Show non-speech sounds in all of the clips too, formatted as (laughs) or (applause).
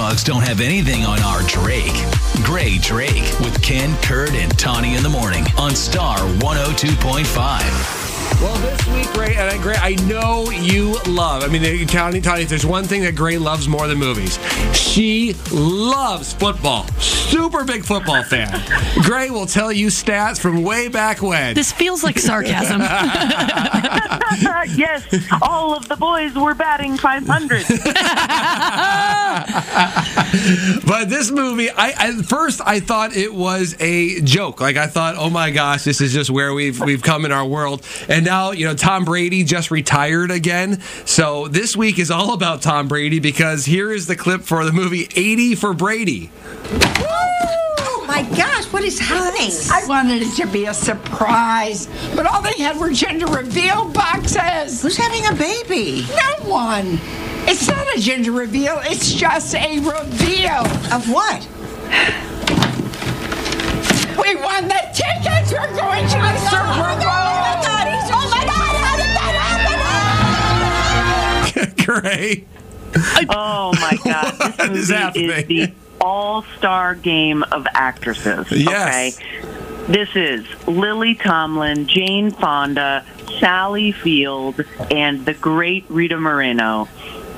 Don't have anything on our Drake. Gray Drake with Ken, Kurt, and Tawny in the morning on Star 102.5. Well, Gray, and I- Gray, I know you love. I mean, uh, Tony, Tony, if there's one thing that Gray loves more than movies, she loves football. Super big football fan. (laughs) Gray will tell you stats from way back when. This feels like sarcasm. (laughs) yes, all of the boys were batting 500. (laughs) But this movie, I at first I thought it was a joke. Like I thought, oh my gosh, this is just where we've we've come in our world. And now you know Tom Brady just retired again. So this week is all about Tom Brady because here is the clip for the movie 80 for Brady. Oh my gosh, what is happening? I wanted it to be a surprise, but all they had were gender reveal boxes. Who's having a baby? No one. It's not a gender reveal, it's just a reveal. Of what? Gray. Oh my (laughs) God. This movie is happening? the all star game of actresses. Yes. Okay. This is Lily Tomlin, Jane Fonda, Sally Field, and the great Rita Moreno.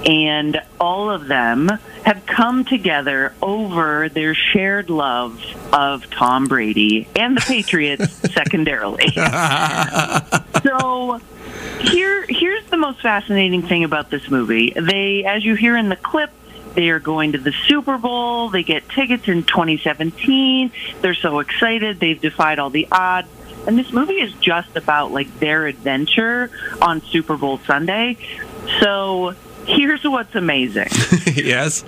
And all of them have come together over their shared love of Tom Brady and the Patriots (laughs) secondarily. (laughs) so here here's the most fascinating thing about this movie. They as you hear in the clip, they are going to the Super Bowl. They get tickets in 2017. They're so excited. They've defied all the odds. And this movie is just about like their adventure on Super Bowl Sunday. So here's what's amazing (laughs) yes.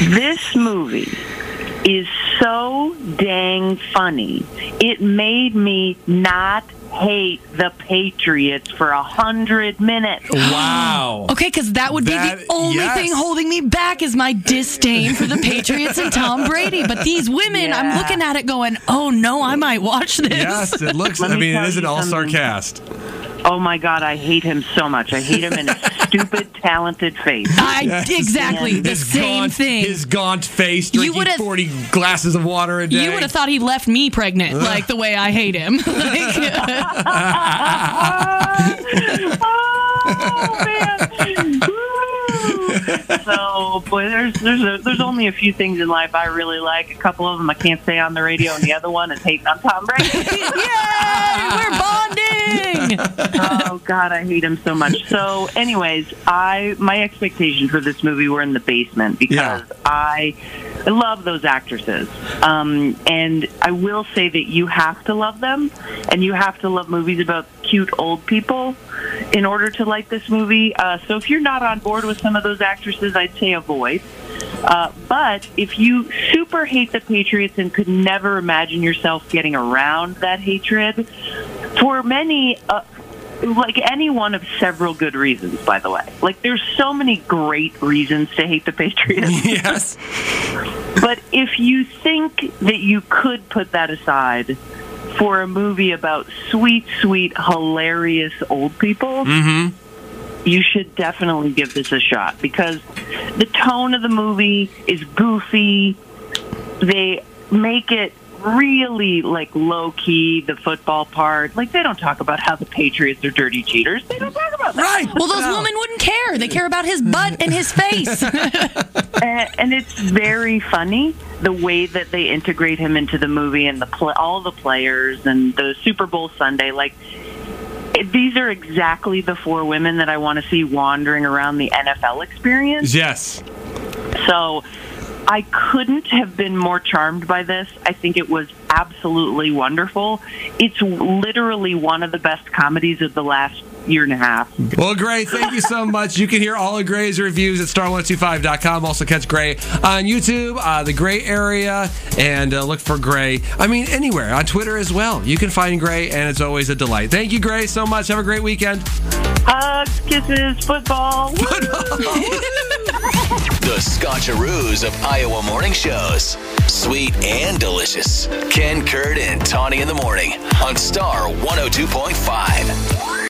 this movie is so dang funny. It made me not hate the Patriots for a hundred minutes. Wow. Okay, because that would be That- the only yes. thing holding me back is my disdain for the Patriots and Tom Brady. But these women, I'm looking at it going, oh no, I might watch this. Yes, it looks. I me mean, it tell is an all-star something. cast. Oh my god, I hate him so much. I hate him in his (laughs) stupid, (laughs) talented face. I Yes. exactly the His same gaunt, thing. His gaunt face, You drinking would've- forty glasses of water a day. you would have thought he left me pregnant, like the way I hate him. (laughs) Like, (laughs) oh man. So, boy, there's there's a, there's only a few things in life I really like. A couple of them I can't say on the radio, and the other one is hating on Tom Brady. Yay! We're bonding. (laughs) oh God, I hate him so much. So, anyways, I my expectations for this movie were in the basement because Yeah. I I love those actresses, um, and I will say that you have to love them, and you have to love movies about cute old people in order to like this movie. Uh, so, if you're not on board with some of those actresses, I'd say avoid. Uh, but if you super hate the Patriots and could never imagine yourself getting around that hatred, for many, uh, like any one of several good reasons, by the way. Like, there's so many great reasons to hate the Patriots. (laughs) yes. but if you think that you could put that aside for a movie about sweet, sweet, hilarious old people, you should definitely give this a shot because the tone of the movie is goofy. They make it really like low key the football part. Like they don't talk about how the Patriots are dirty cheaters. They don't talk about that. Right. Well, those No. women wouldn't care. They care about his butt and his face. (laughs) and, and it's very funny the way that they integrate him into the movie and the pl- all the players and the Super Bowl Sunday. Like it, these are exactly the four women that I want to see wandering around the NFL experience. Yes. So I couldn't have been more charmed by this. I think it was absolutely wonderful. It's literally one of the best comedies of the last year and a half. Well, Gray, thank you so much. You can hear all of Gray's reviews at star1025.com. Also, catch Gray on YouTube, uh, the Gray area, and uh, look for Gray. I mean, anywhere on Twitter as well. You can find Gray, and it's always a delight. Thank you, Gray, so much. Have a great weekend. Hugs, kisses, football. (laughs) (laughs) The Scotcheroos of Iowa morning shows. Sweet and delicious. Ken, Kurt, and Tawny in the morning on Star 102.5.